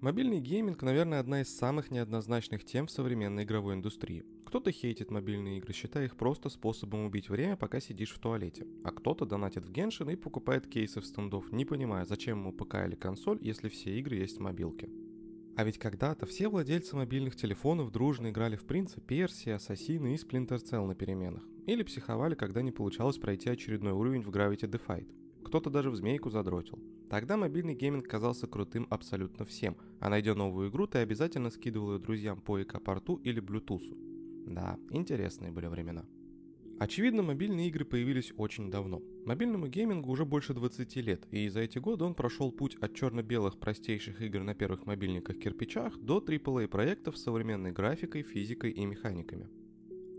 Мобильный гейминг, наверное, одна из самых неоднозначных тем в современной игровой индустрии. Кто-то хейтит мобильные игры, считая их просто способом убить время, пока сидишь в туалете. А кто-то донатит в Genshin и покупает кейсы в Standoff, не понимая, зачем ему ПК или консоль, если все игры есть в мобилке. А ведь когда-то все владельцы мобильных телефонов дружно играли в Принца Персии, Ассасины и Splinter Cell на переменах. Или психовали, когда не получалось пройти очередной уровень в Gravity Defied. Кто-то даже в змейку задротил. Тогда мобильный гейминг казался крутым абсолютно всем, а найдя новую игру, ты обязательно скидывал ее друзьям по ИК-порту или Bluetooth. Да, интересные были времена. Очевидно, мобильные игры появились очень давно. Мобильному геймингу уже больше 20 лет, и за эти годы он прошел путь от черно-белых простейших игр на первых мобильниках-кирпичах до AAA проектов с современной графикой, физикой и механиками.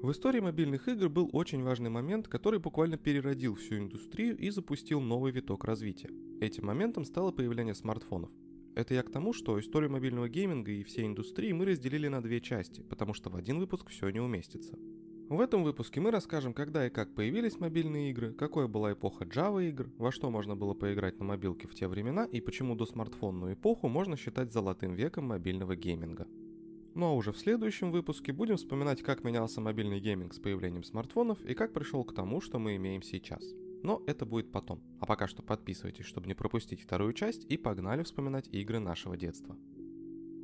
В истории мобильных игр был очень важный момент, который буквально переродил всю индустрию и запустил новый виток развития. Этим моментом стало появление смартфонов. Это я к тому, что историю мобильного гейминга и всей индустрии мы разделили на две части, потому что в один выпуск все не уместится. В этом выпуске мы расскажем, когда и как появились мобильные игры, какой была эпоха Java игр, во что можно было поиграть на мобилке в те времена и почему до смартфонную эпоху можно считать золотым веком мобильного гейминга. Ну а уже в следующем выпуске будем вспоминать, как менялся мобильный гейминг с появлением смартфонов и как пришел к тому, что мы имеем сейчас. Но это будет потом. А пока что подписывайтесь, чтобы не пропустить вторую часть и погнали вспоминать игры нашего детства.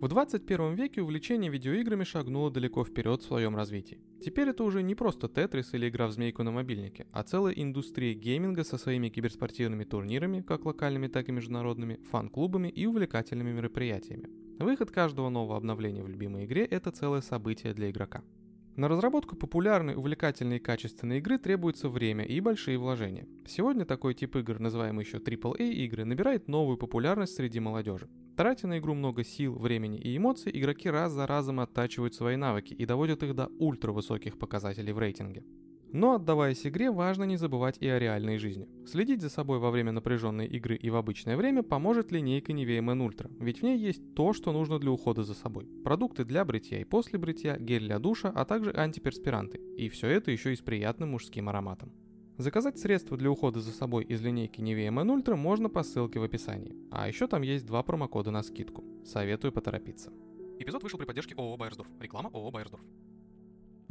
В 21 веке увлечение видеоиграми шагнуло далеко вперед в своем развитии. Теперь это уже не просто Тетрис или игра в змейку на мобильнике, а целая индустрия гейминга со своими киберспортивными турнирами, как локальными, так и международными, фан-клубами и увлекательными мероприятиями. Выход каждого нового обновления в любимой игре – это целое событие для игрока. На разработку популярной, увлекательной и качественной игры требуется время и большие вложения. Сегодня такой тип игр, называемый еще AAA игры, набирает новую популярность среди молодежи. Тратя на игру много сил, времени и эмоций, игроки раз за разом оттачивают свои навыки и доводят их до ультравысоких показателей в рейтинге. Но отдаваясь игре, важно не забывать и о реальной жизни. Следить за собой во время напряженной игры и в обычное время поможет линейка Nivea Men Ultra, ведь в ней есть то, что нужно для ухода за собой. Продукты для бритья и после бритья, гель для душа, а также антиперспиранты. И все это еще и с приятным мужским ароматом. Заказать средства для ухода за собой из линейки Nivea Men Ultra можно по ссылке в описании. А еще там есть два промокода на скидку. Советую поторопиться. Эпизод вышел при поддержке ООО Байерсдорф. Реклама ООО Байерсдорф.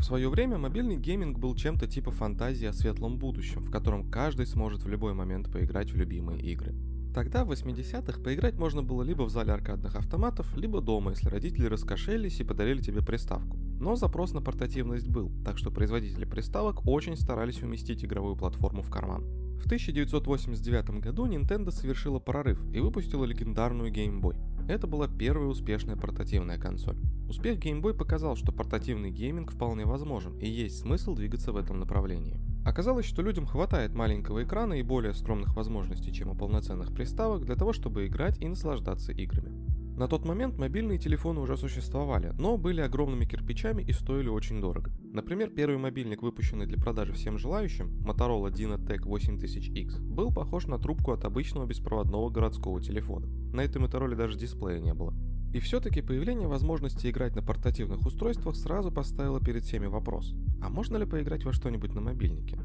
В свое время мобильный гейминг был чем-то типа фантазии о светлом будущем, в котором каждый сможет в любой момент поиграть в любимые игры. Тогда, в 80-х, поиграть можно было либо в зале аркадных автоматов, либо дома, если родители раскошелились и подарили тебе приставку. Но запрос на портативность был, так что производители приставок очень старались уместить игровую платформу в карман. В 1989 году Nintendo совершила прорыв и выпустила легендарную Game Boy. Это была первая успешная портативная консоль. Успех Game Boy показал, что портативный гейминг вполне возможен и есть смысл двигаться в этом направлении. Оказалось, что людям хватает маленького экрана и более скромных возможностей, чем у полноценных приставок, для того, чтобы играть и наслаждаться играми. На тот момент мобильные телефоны уже существовали, но были огромными кирпичами и стоили очень дорого. Например, первый мобильник, выпущенный для продажи всем желающим, Motorola Dynatec 8000X, был похож на трубку от обычного беспроводного городского телефона. На этой Motorola даже дисплея не было. И все-таки появление возможности играть на портативных устройствах сразу поставило перед всеми вопрос. А можно ли поиграть во что-нибудь на мобильнике?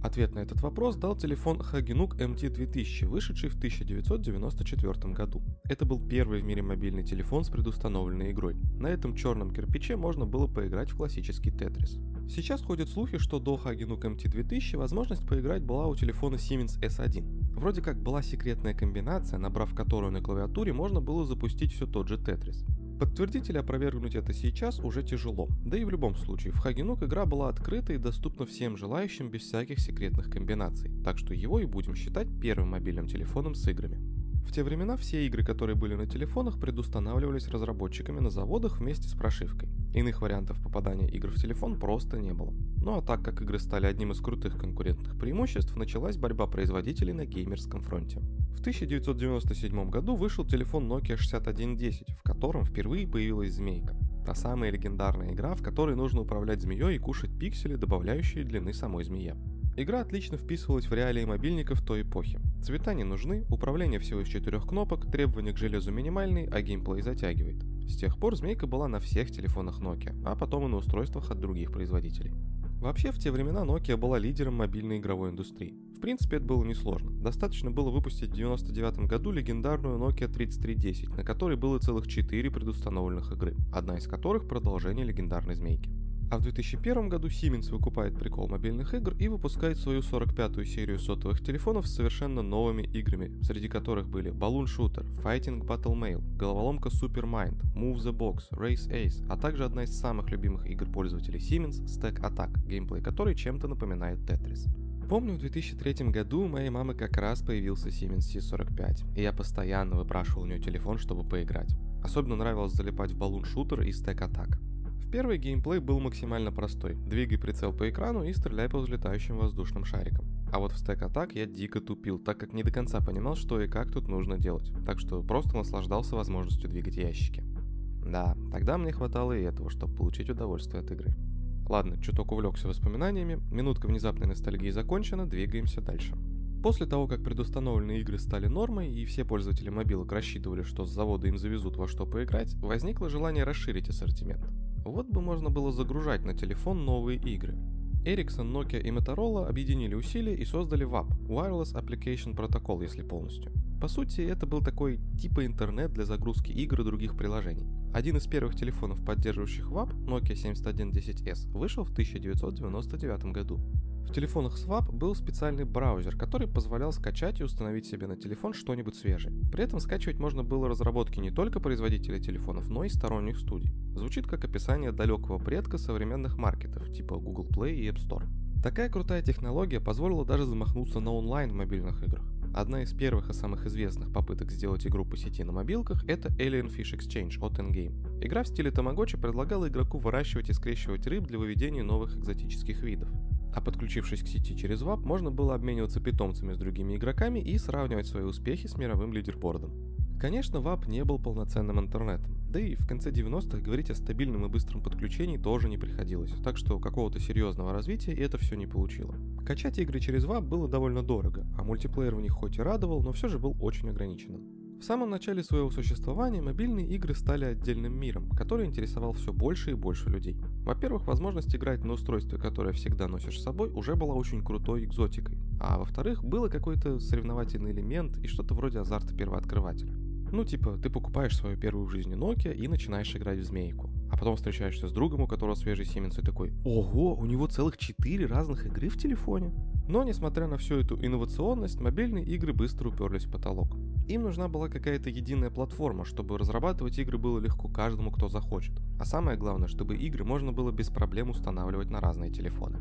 Ответ на этот вопрос дал телефон Hagenuk MT2000, вышедший в 1994 году. Это был первый в мире мобильный телефон с предустановленной игрой. На этом черном кирпиче можно было поиграть в классический Тетрис. Сейчас ходят слухи, что до Hagenuk MT2000 возможность поиграть была у телефона Siemens S1. Вроде как была секретная комбинация, набрав которую на клавиатуре можно было запустить все тот же Тетрис. Подтвердить или опровергнуть это сейчас уже тяжело. Да и в любом случае, в Хагенук игра была открыта и доступна всем желающим без всяких секретных комбинаций, так что его и будем считать первым мобильным телефоном с играми. В те времена все игры, которые были на телефонах, предустанавливались разработчиками на заводах вместе с прошивкой. Иных вариантов попадания игр в телефон просто не было. Ну а так как игры стали одним из крутых конкурентных преимуществ, началась борьба производителей на геймерском фронте. В 1997 году вышел телефон Nokia 6110, в котором впервые появилась змейка. Та самая легендарная игра, в которой нужно управлять змеей и кушать пиксели, добавляющие длины самой змее. Игра отлично вписывалась в реалии мобильников той эпохи. Цвета не нужны, управление всего из четырех кнопок, требования к железу минимальные, а геймплей затягивает. С тех пор змейка была на всех телефонах Nokia, а потом и на устройствах от других производителей. Вообще, в те времена Nokia была лидером мобильной игровой индустрии. В принципе, это было несложно. Достаточно было выпустить в 1999 году легендарную Nokia 3310, на которой было целых 4 предустановленных игры, одна из которых продолжение легендарной змейки. А в 2001 году Siemens выкупает прикол мобильных игр и выпускает свою 45-ю серию сотовых телефонов с совершенно новыми играми, среди которых были Balloon Shooter, Fighting Battle Mail, головоломка Super Mind, Move the Box, Race Ace, а также одна из самых любимых игр пользователей Siemens Stack Attack, геймплей которой чем-то напоминает Tetris. Помню, в 2003 году у моей мамы как раз появился Siemens C45, и я постоянно выпрашивал у нее телефон, чтобы поиграть. Особенно нравилось залипать в Balloon Shooter и Stack Attack. Первый геймплей был максимально простой. Двигай прицел по экрану и стреляй по взлетающим воздушным шарикам. А вот в стек атак я дико тупил, так как не до конца понимал, что и как тут нужно делать. Так что просто наслаждался возможностью двигать ящики. Да, тогда мне хватало и этого, чтобы получить удовольствие от игры. Ладно, чуток увлекся воспоминаниями, минутка внезапной ностальгии закончена, двигаемся дальше. После того, как предустановленные игры стали нормой и все пользователи мобилок рассчитывали, что с завода им завезут во что поиграть, возникло желание расширить ассортимент. Вот бы можно было загружать на телефон новые игры. Ericsson, Nokia и Motorola объединили усилия и создали WAP – Wireless Application Protocol, если полностью. По сути, это был такой типа интернет для загрузки игр и других приложений. Один из первых телефонов, поддерживающих WAP, Nokia 7110S, вышел в 1999 году. В телефонах Swap был специальный браузер, который позволял скачать и установить себе на телефон что-нибудь свежее. При этом скачивать можно было разработки не только производителей телефонов, но и сторонних студий. Звучит как описание далекого предка современных маркетов, типа Google Play и App Store. Такая крутая технология позволила даже замахнуться на онлайн в мобильных играх. Одна из первых и самых известных попыток сделать игру по сети на мобилках – это Alien Fish Exchange от Endgame. Игра в стиле Тамагочи предлагала игроку выращивать и скрещивать рыб для выведения новых экзотических видов. А подключившись к сети через WAP, можно было обмениваться питомцами с другими игроками и сравнивать свои успехи с мировым лидербордом. Конечно, WAP не был полноценным интернетом, да и в конце 90-х говорить о стабильном и быстром подключении тоже не приходилось, так что какого-то серьезного развития это все не получило. Качать игры через WAP было довольно дорого, а мультиплеер в них хоть и радовал, но все же был очень ограниченным. В самом начале своего существования мобильные игры стали отдельным миром, который интересовал все больше и больше людей. Во-первых, возможность играть на устройстве, которое всегда носишь с собой, уже была очень крутой экзотикой. А во-вторых, было какой-то соревновательный элемент и что-то вроде азарта первооткрывателя. Ну, типа, ты покупаешь свою первую в жизни Nokia и начинаешь играть в змейку. А потом встречаешься с другом, у которого свежий Siemens, и такой «Ого, у него целых четыре разных игры в телефоне!» Но, несмотря на всю эту инновационность, мобильные игры быстро уперлись в потолок. Им нужна была какая-то единая платформа, чтобы разрабатывать игры было легко каждому, кто захочет. А самое главное, чтобы игры можно было без проблем устанавливать на разные телефоны.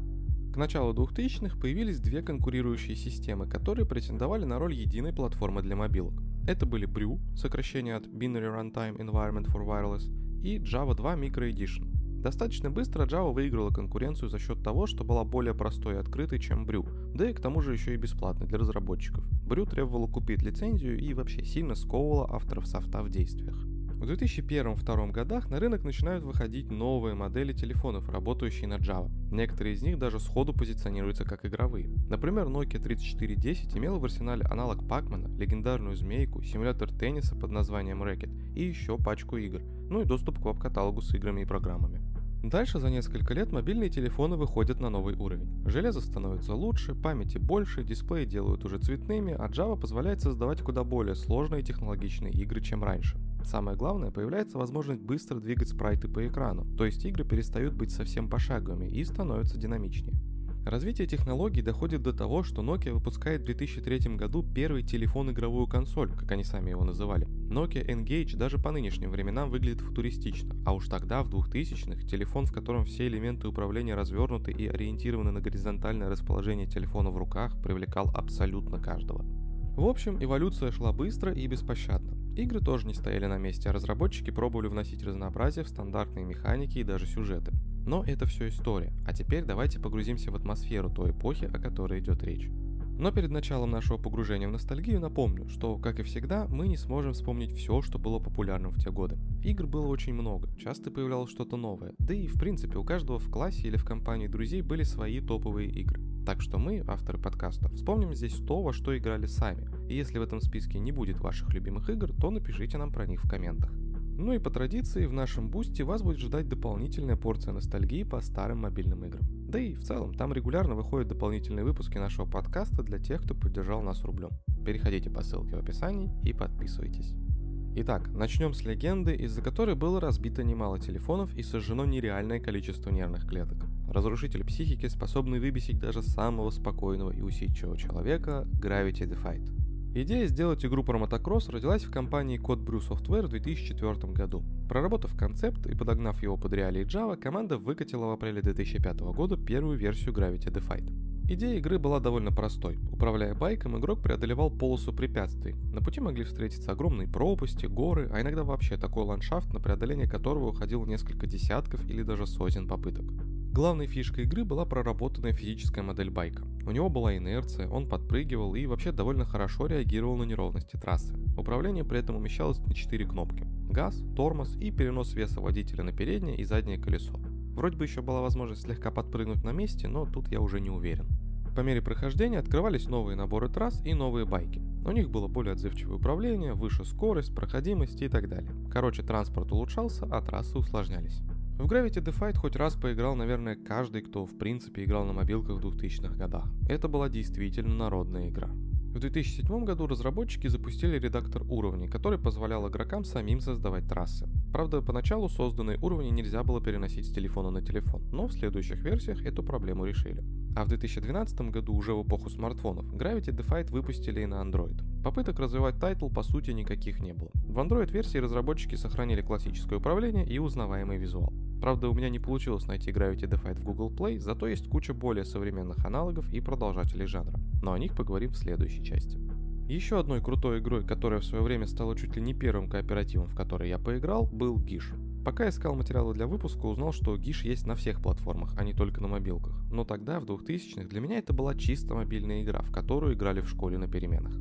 К началу 2000-х появились две конкурирующие системы, которые претендовали на роль единой платформы для мобилок. Это были Brew, сокращение от Binary Runtime Environment for Wireless, и Java 2 Micro Edition. Достаточно быстро Java выиграла конкуренцию за счет того, что была более простой и открытой, чем Brew, да и к тому же еще и бесплатной для разработчиков. Brew требовала купить лицензию и вообще сильно сковывала авторов софта в действиях. В 2001-2002 годах на рынок начинают выходить новые модели телефонов, работающие на Java. Некоторые из них даже сходу позиционируются как игровые. Например, Nokia 3410 имела в арсенале аналог Пакмана, легендарную змейку, симулятор тенниса под названием Racket и еще пачку игр, ну и доступ к веб-каталогу с играми и программами. Дальше за несколько лет мобильные телефоны выходят на новый уровень. Железо становится лучше, памяти больше, дисплеи делают уже цветными, а Java позволяет создавать куда более сложные технологичные игры, чем раньше. Самое главное, появляется возможность быстро двигать спрайты по экрану, то есть игры перестают быть совсем пошаговыми и становятся динамичнее. Развитие технологий доходит до того, что Nokia выпускает в 2003 году первый телефон-игровую консоль, как они сами его называли. Nokia Engage даже по нынешним временам выглядит футуристично, а уж тогда, в 2000-х, телефон, в котором все элементы управления развернуты и ориентированы на горизонтальное расположение телефона в руках, привлекал абсолютно каждого. В общем, эволюция шла быстро и беспощадно. Игры тоже не стояли на месте, а разработчики пробовали вносить разнообразие в стандартные механики и даже сюжеты. Но это все история, а теперь давайте погрузимся в атмосферу той эпохи, о которой идет речь. Но перед началом нашего погружения в ностальгию напомню, что, как и всегда, мы не сможем вспомнить все, что было популярным в те годы. Игр было очень много, часто появлялось что-то новое, да и в принципе у каждого в классе или в компании друзей были свои топовые игры. Так что мы, авторы подкаста, вспомним здесь то, во что играли сами, и если в этом списке не будет ваших любимых игр, то напишите нам про них в комментах. Ну и по традиции в нашем бусте вас будет ждать дополнительная порция ностальгии по старым мобильным играм. Да и в целом, там регулярно выходят дополнительные выпуски нашего подкаста для тех, кто поддержал нас рублем. Переходите по ссылке в описании и подписывайтесь. Итак, начнем с легенды, из-за которой было разбито немало телефонов и сожжено нереальное количество нервных клеток. Разрушитель психики, способный выбесить даже самого спокойного и усидчивого человека, Gravity Defied. Идея сделать игру про мотокросс родилась в компании Code Brew Software в 2004 году. Проработав концепт и подогнав его под реалии Java, команда выкатила в апреле 2005 года первую версию Gravity Defied. Идея игры была довольно простой. Управляя байком, игрок преодолевал полосу препятствий. На пути могли встретиться огромные пропасти, горы, а иногда вообще такой ландшафт, на преодоление которого уходило несколько десятков или даже сотен попыток. Главной фишкой игры была проработанная физическая модель байка. У него была инерция, он подпрыгивал и вообще довольно хорошо реагировал на неровности трассы. Управление при этом умещалось на 4 кнопки. Газ, тормоз и перенос веса водителя на переднее и заднее колесо. Вроде бы еще была возможность слегка подпрыгнуть на месте, но тут я уже не уверен. По мере прохождения открывались новые наборы трасс и новые байки. У них было более отзывчивое управление, выше скорость, проходимость и так далее. Короче, транспорт улучшался, а трассы усложнялись. В Gravity Defied хоть раз поиграл, наверное, каждый, кто в принципе играл на мобилках в 2000-х годах. Это была действительно народная игра. В 2007 году разработчики запустили редактор уровней, который позволял игрокам самим создавать трассы. Правда, поначалу созданные уровни нельзя было переносить с телефона на телефон, но в следующих версиях эту проблему решили. А в 2012 году, уже в эпоху смартфонов, Gravity Defied выпустили и на Android. Попыток развивать title по сути никаких не было. В Android-версии разработчики сохранили классическое управление и узнаваемый визуал. Правда, у меня не получилось найти Gravity Defied в Google Play, зато есть куча более современных аналогов и продолжателей жанра. Но о них поговорим в следующей части. Еще одной крутой игрой, которая в свое время стала чуть ли не первым кооперативом, в который я поиграл, был Gish. Пока искал материалы для выпуска, узнал, что Gish есть на всех платформах, а не только на мобилках. Но тогда, в 2000-х, для меня это была чисто мобильная игра, в которую играли в школе на переменах.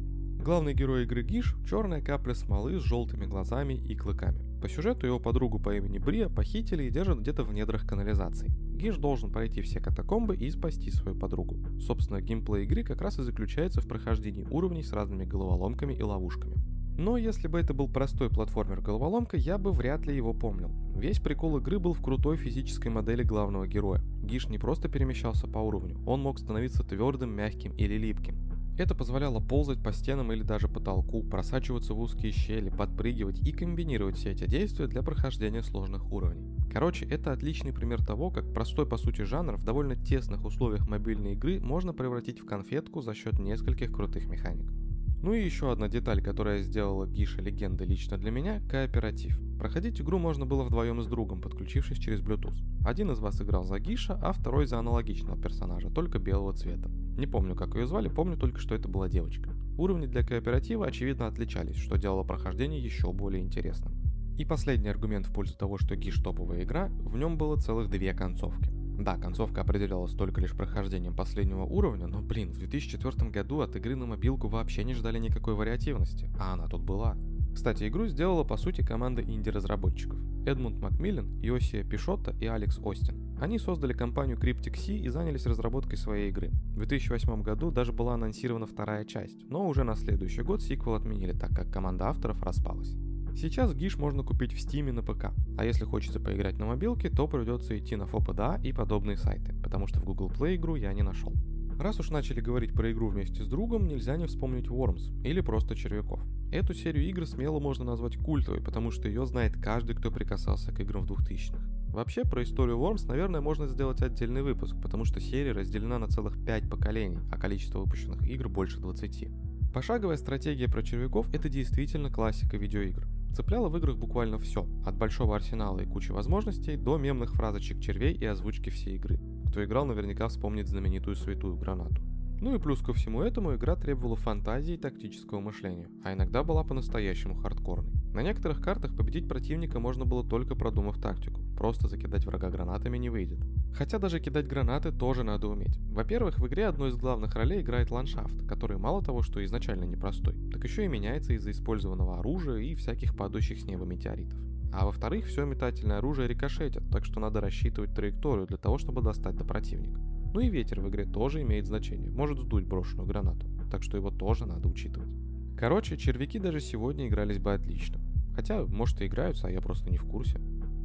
Главный герой игры Гиш – черная капля смолы с желтыми глазами и клыками. По сюжету его подругу по имени Брия похитили и держат где-то в недрах канализации. Гиш должен пройти все катакомбы и спасти свою подругу. Собственно, геймплей игры как раз и заключается в прохождении уровней с разными головоломками и ловушками. Но если бы это был простой платформер-головоломка, я бы вряд ли его помнил. Весь прикол игры был в крутой физической модели главного героя. Гиш не просто перемещался по уровню, он мог становиться твердым, мягким или липким. Это позволяло ползать по стенам или даже потолку, просачиваться в узкие щели, подпрыгивать и комбинировать все эти действия для прохождения сложных уровней. Короче, это отличный пример того, как простой по сути жанр в довольно тесных условиях мобильной игры можно превратить в конфетку за счет нескольких крутых механик. Ну и еще одна деталь, которая сделала Гиша легендой лично для меня – кооператив. Проходить игру можно было вдвоем с другом, подключившись через Bluetooth. Один из вас играл за Гиша, а второй за аналогичного персонажа, только белого цвета. Не помню, как ее звали, помню только, что это была девочка. Уровни для кооператива очевидно отличались, что делало прохождение еще более интересным. И последний аргумент в пользу того, что Гиш топовая игра, в нем было целых две концовки. Да, концовка определялась только лишь прохождением последнего уровня, но, блин, в 2004 году от игры на мобилку вообще не ждали никакой вариативности, а она тут была. Кстати, игру сделала по сути команда инди-разработчиков. Эдмунд Макмиллен, Йосия Пишотто и Алекс Остин. Они создали компанию Cryptic Sea и занялись разработкой своей игры. В 2008 году даже была анонсирована вторая часть, но уже на следующий год сиквел отменили, так как команда авторов распалась. Сейчас гиш можно купить в Steam на ПК, а если хочется поиграть на мобилке, то придется идти на FOPDA и подобные сайты, потому что в Google Play игру я не нашел. Раз уж начали говорить про игру вместе с другом, нельзя не вспомнить Worms или просто Червяков. Эту серию игр смело можно назвать культовой, потому что ее знает каждый, кто прикасался к играм в 2000-х. Вообще, про историю Worms, наверное, можно сделать отдельный выпуск, потому что серия разделена на целых 5 поколений, а количество выпущенных игр больше 20. Пошаговая стратегия про червяков – это действительно классика видеоигр. Цепляло в играх буквально все, от большого арсенала и кучи возможностей до мемных фразочек червей и озвучки всей игры. Кто играл, наверняка вспомнит знаменитую святую гранату. Ну и плюс ко всему этому игра требовала фантазии и тактического мышления, а иногда была по-настоящему хардкорной. На некоторых картах победить противника можно было только продумав тактику, просто закидать врага гранатами не выйдет. Хотя даже кидать гранаты тоже надо уметь. Во-первых, в игре одной из главных ролей играет ландшафт, который мало того, что изначально непростой, так еще и меняется из-за использованного оружия и всяких падающих с неба метеоритов. А во-вторых, все метательное оружие рикошетит, так что надо рассчитывать траекторию для того, чтобы достать до противника. Ну и ветер в игре тоже имеет значение, может сдуть брошенную гранату, так что его тоже надо учитывать. Короче, червяки даже сегодня игрались бы отлично. Хотя, может и играются, а я просто не в курсе.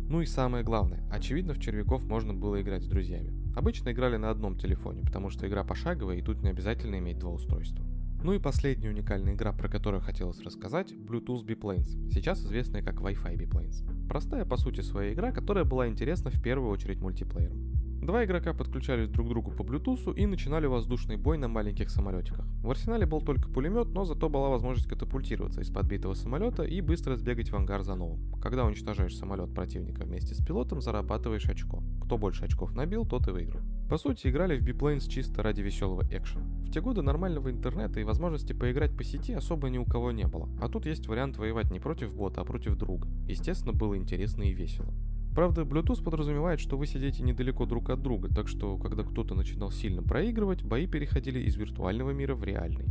Ну и самое главное, очевидно в червяков можно было играть с друзьями. Обычно играли на одном телефоне, потому что игра пошаговая и тут не обязательно иметь два устройства. Ну и последняя уникальная игра, про которую хотелось рассказать, Bluetooth Biplanes, сейчас известная как Wi-Fi Biplanes. Простая по сути своя игра, которая была интересна в первую очередь мультиплеером. Два игрока подключались друг к другу по Bluetooth и начинали воздушный бой на маленьких самолетиках. В арсенале был только пулемет, но зато была возможность катапультироваться из подбитого самолета и быстро сбегать в ангар за новым. Когда уничтожаешь самолет противника вместе с пилотом, зарабатываешь очко. Кто больше очков набил, тот и выиграл. По сути, играли в Biplanes чисто ради веселого экшена. В те годы нормального интернета и возможности поиграть по сети особо ни у кого не было. А тут есть вариант воевать не против бота, а против друга. Естественно, было интересно и весело. Правда, Bluetooth подразумевает, что вы сидите недалеко друг от друга, так что, когда кто-то начинал сильно проигрывать, бои переходили из виртуального мира в реальный.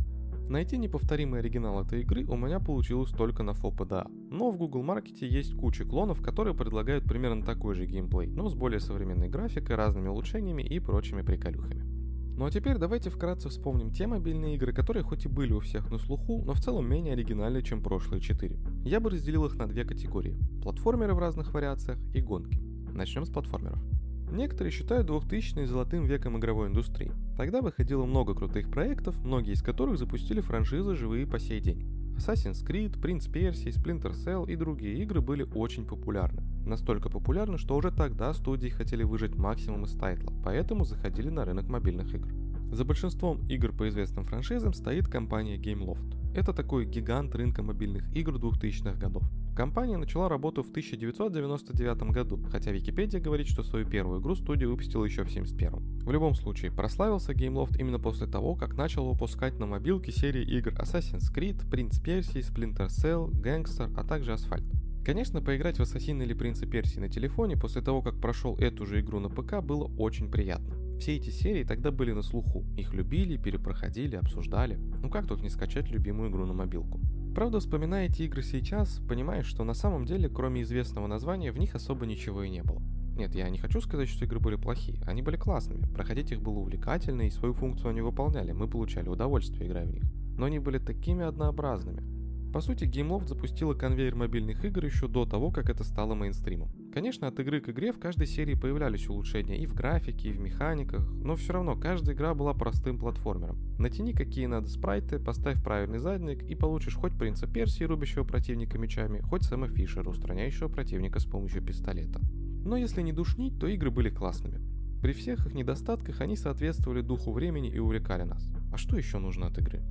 Найти неповторимый оригинал этой игры у меня получилось только на FOPDA, но в Google Маркете есть куча клонов, которые предлагают примерно такой же геймплей, но с более современной графикой, разными улучшениями и прочими приколюхами. Ну а теперь давайте вкратце вспомним те мобильные игры, которые хоть и были у всех на слуху, но в целом менее оригинальны, чем прошлые четыре. Я бы разделил их на две категории. Платформеры в разных вариациях и гонки. Начнем с платформеров. Некоторые считают 2000 золотым веком игровой индустрии. Тогда выходило много крутых проектов, многие из которых запустили франшизы живые по сей день. Assassin's Creed, Prince Persia, Splinter Cell и другие игры были очень популярны. Настолько популярны, что уже тогда студии хотели выжать максимум из тайтла, поэтому заходили на рынок мобильных игр. За большинством игр по известным франшизам стоит компания Gameloft. Это такой гигант рынка мобильных игр 2000-х годов. Компания начала работу в 1999 году, хотя Википедия говорит, что свою первую игру студия выпустила еще в 1971. В любом случае, прославился Gameloft именно после того, как начал выпускать на мобилке серии игр Assassin's Creed, Prince Persia, Splinter Cell, Gangster, а также Asphalt. Конечно, поиграть в Ассасин или Принца Персии на телефоне после того, как прошел эту же игру на ПК, было очень приятно. Все эти серии тогда были на слуху. Их любили, перепроходили, обсуждали. Ну как тут не скачать любимую игру на мобилку? Правда, вспоминая эти игры сейчас, понимаешь, что на самом деле, кроме известного названия, в них особо ничего и не было. Нет, я не хочу сказать, что игры были плохие. Они были классными. Проходить их было увлекательно, и свою функцию они выполняли. Мы получали удовольствие, играя в них. Но они были такими однообразными. По сути, GameLoft запустила конвейер мобильных игр еще до того, как это стало мейнстримом. Конечно, от игры к игре в каждой серии появлялись улучшения и в графике, и в механиках, но все равно каждая игра была простым платформером. Натяни какие надо спрайты, поставь правильный задник и получишь хоть принца Персии, рубящего противника мечами, хоть Сэма Фишера, устраняющего противника с помощью пистолета. Но если не душнить, то игры были классными. При всех их недостатках они соответствовали духу времени и увлекали нас. А что еще нужно от игры?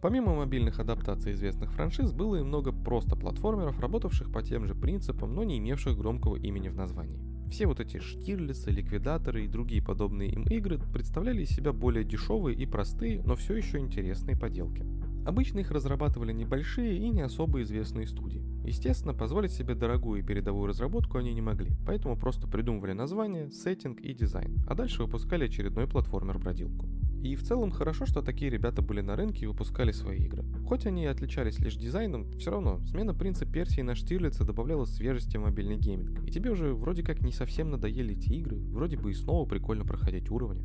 Помимо мобильных адаптаций известных франшиз, было и много просто платформеров, работавших по тем же принципам, но не имевших громкого имени в названии. Все вот эти штирлицы, ликвидаторы и другие подобные им игры представляли из себя более дешевые и простые, но все еще интересные поделки. Обычно их разрабатывали небольшие и не особо известные студии. Естественно, позволить себе дорогую и передовую разработку они не могли, поэтому просто придумывали название, сеттинг и дизайн, а дальше выпускали очередной платформер-бродилку. И в целом хорошо, что такие ребята были на рынке и выпускали свои игры. Хоть они и отличались лишь дизайном, все равно смена принца Персии на Штирлица добавляла свежести в мобильный гейминг. И тебе уже вроде как не совсем надоели эти игры, вроде бы и снова прикольно проходить уровни.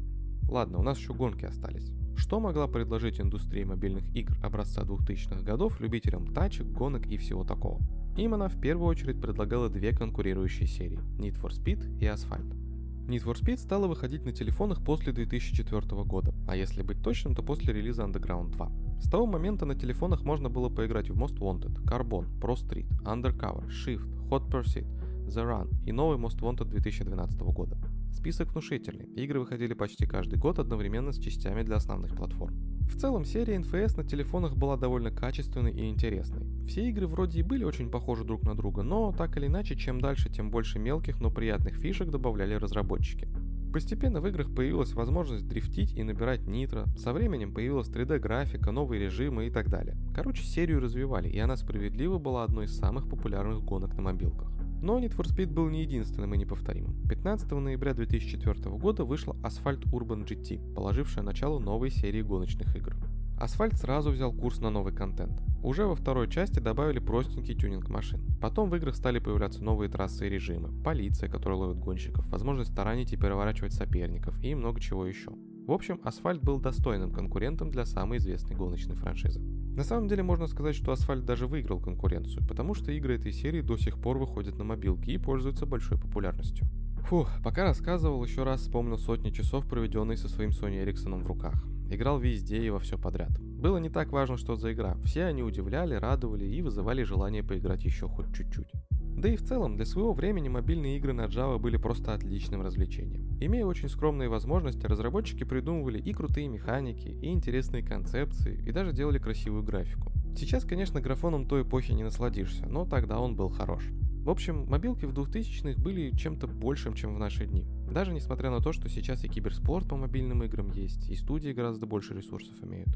Ладно, у нас еще гонки остались. Что могла предложить индустрия мобильных игр образца 2000-х годов любителям тачек, гонок и всего такого? Им она в первую очередь предлагала две конкурирующие серии – Need for Speed и Asphalt. Need for Speed стала выходить на телефонах после 2004 года, а если быть точным, то после релиза Underground 2. С того момента на телефонах можно было поиграть в Most Wanted, Carbon, Pro Street, Undercover, Shift, Hot Pursuit, The Run и новый Most Wanted 2012 года. Список внушительный, игры выходили почти каждый год одновременно с частями для основных платформ. В целом, серия NFS на телефонах была довольно качественной и интересной. Все игры вроде и были очень похожи друг на друга, но так или иначе, чем дальше, тем больше мелких, но приятных фишек добавляли разработчики. Постепенно в играх появилась возможность дрифтить и набирать нитро, со временем появилась 3D-графика, новые режимы и так далее. Короче, серию развивали, и она справедливо была одной из самых популярных гонок на мобилках. Но Need for Speed был не единственным и неповторимым. 15 ноября 2004 года вышла Asphalt Urban GT, положившая начало новой серии гоночных игр. Асфальт сразу взял курс на новый контент. Уже во второй части добавили простенький тюнинг машин. Потом в играх стали появляться новые трассы и режимы, полиция, которая ловит гонщиков, возможность таранить и переворачивать соперников и много чего еще. В общем, Асфальт был достойным конкурентом для самой известной гоночной франшизы. На самом деле можно сказать, что Асфальт даже выиграл конкуренцию, потому что игры этой серии до сих пор выходят на мобилки и пользуются большой популярностью. Фух, пока рассказывал, еще раз вспомнил сотни часов, проведенные со своим Sony Ericsson в руках. Играл везде и во все подряд. Было не так важно, что за игра. Все они удивляли, радовали и вызывали желание поиграть еще хоть чуть-чуть. Да и в целом, для своего времени мобильные игры на Java были просто отличным развлечением. Имея очень скромные возможности, разработчики придумывали и крутые механики, и интересные концепции, и даже делали красивую графику. Сейчас, конечно, графоном той эпохи не насладишься, но тогда он был хорош. В общем, мобилки в 2000-х были чем-то большим, чем в наши дни. Даже несмотря на то, что сейчас и киберспорт по мобильным играм есть, и студии гораздо больше ресурсов имеют.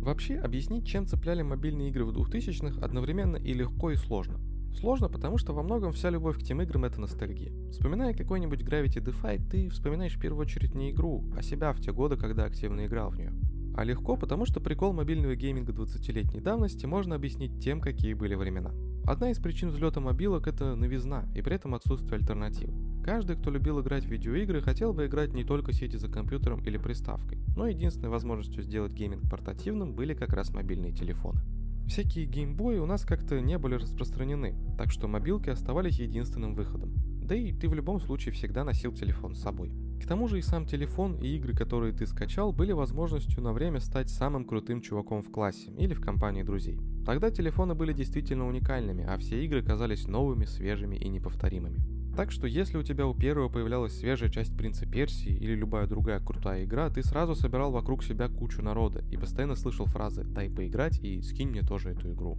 Вообще, объяснить, чем цепляли мобильные игры в 2000-х одновременно и легко, и сложно. Сложно, потому что во многом вся любовь к тем играм это ностальгия. Вспоминая какой-нибудь Gravity Defy, ты вспоминаешь в первую очередь не игру, а себя в те годы, когда активно играл в нее. А легко, потому что прикол мобильного гейминга 20-летней давности можно объяснить тем, какие были времена. Одна из причин взлета мобилок это новизна и при этом отсутствие альтернативы. Каждый, кто любил играть в видеоигры, хотел бы играть не только сидя за компьютером или приставкой, но единственной возможностью сделать гейминг портативным были как раз мобильные телефоны. Всякие геймбои у нас как-то не были распространены, так что мобилки оставались единственным выходом. Да и ты в любом случае всегда носил телефон с собой. К тому же и сам телефон и игры, которые ты скачал, были возможностью на время стать самым крутым чуваком в классе или в компании друзей. Тогда телефоны были действительно уникальными, а все игры казались новыми, свежими и неповторимыми. Так что если у тебя у первого появлялась свежая часть Принца Персии или любая другая крутая игра, ты сразу собирал вокруг себя кучу народа и постоянно слышал фразы «дай поиграть» и «скинь мне тоже эту игру».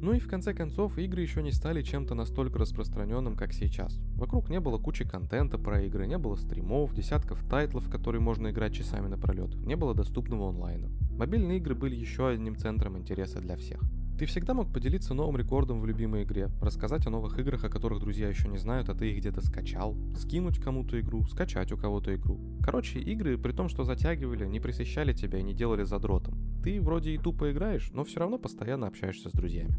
Ну и в конце концов, игры еще не стали чем-то настолько распространенным, как сейчас. Вокруг не было кучи контента про игры, не было стримов, десятков тайтлов, в которые можно играть часами напролет, не было доступного онлайна. Мобильные игры были еще одним центром интереса для всех. Ты всегда мог поделиться новым рекордом в любимой игре, рассказать о новых играх, о которых друзья еще не знают, а ты их где-то скачал, скинуть кому-то игру, скачать у кого-то игру. Короче, игры, при том, что затягивали, не присыщали тебя и не делали задротом. Ты вроде и тупо играешь, но все равно постоянно общаешься с друзьями.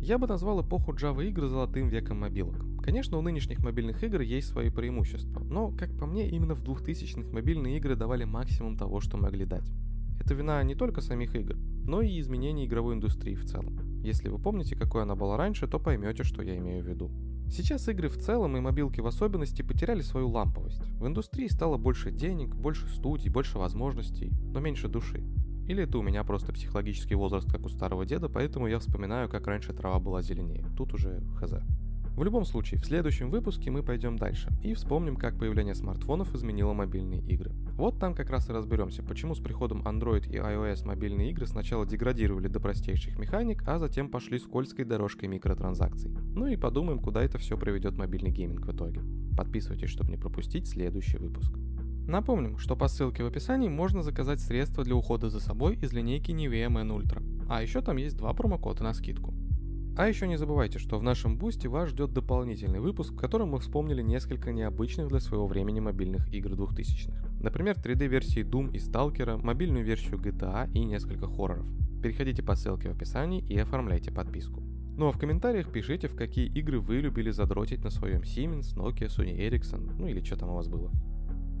Я бы назвал эпоху Java игр золотым веком мобилок. Конечно, у нынешних мобильных игр есть свои преимущества, но, как по мне, именно в 2000-х мобильные игры давали максимум того, что могли дать. Это вина не только самих игр, но и изменений игровой индустрии в целом. Если вы помните, какой она была раньше, то поймете, что я имею в виду. Сейчас игры в целом и мобилки в особенности потеряли свою ламповость. В индустрии стало больше денег, больше студий, больше возможностей, но меньше души. Или это у меня просто психологический возраст, как у старого деда, поэтому я вспоминаю, как раньше трава была зеленее. Тут уже хз. В любом случае, в следующем выпуске мы пойдем дальше и вспомним, как появление смартфонов изменило мобильные игры. Вот там как раз и разберемся, почему с приходом Android и iOS мобильные игры сначала деградировали до простейших механик, а затем пошли скользкой дорожкой микротранзакций. Ну и подумаем, куда это все приведет мобильный гейминг в итоге. Подписывайтесь, чтобы не пропустить следующий выпуск. Напомним, что по ссылке в описании можно заказать средства для ухода за собой из линейки Nivea Men Ultra. А еще там есть два промокода на скидку. А еще не забывайте, что в нашем бусте вас ждет дополнительный выпуск, в котором мы вспомнили несколько необычных для своего времени мобильных игр 2000-х. Например, 3D-версии Doom и Stalker, мобильную версию GTA и несколько хорроров. Переходите по ссылке в описании и оформляйте подписку. Ну а в комментариях пишите, в какие игры вы любили задротить на своем Siemens, Nokia, Sony Ericsson, ну или что там у вас было.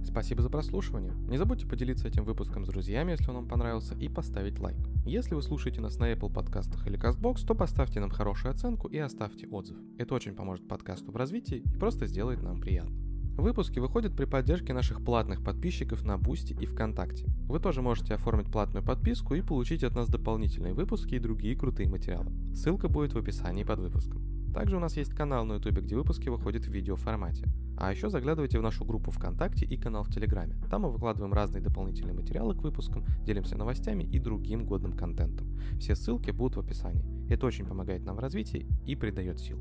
Спасибо за прослушивание. Не забудьте поделиться этим выпуском с друзьями, если он вам понравился, и поставить лайк. Если вы слушаете нас на Apple подкастах или CastBox, то поставьте нам хорошую оценку и оставьте отзыв. Это очень поможет подкасту в развитии и просто сделает нам приятно. Выпуски выходят при поддержке наших платных подписчиков на Boosty и ВКонтакте. Вы тоже можете оформить платную подписку и получить от нас дополнительные выпуски и другие крутые материалы. Ссылка будет в описании под выпуском. Также у нас есть канал на YouTube, где выпуски выходят в видеоформате. А еще заглядывайте в нашу группу ВКонтакте и канал в Телеграме. Там мы выкладываем разные дополнительные материалы к выпускам, делимся новостями и другим годным контентом. Все ссылки будут в описании. Это очень помогает нам в развитии и придает сил.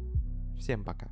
Всем пока!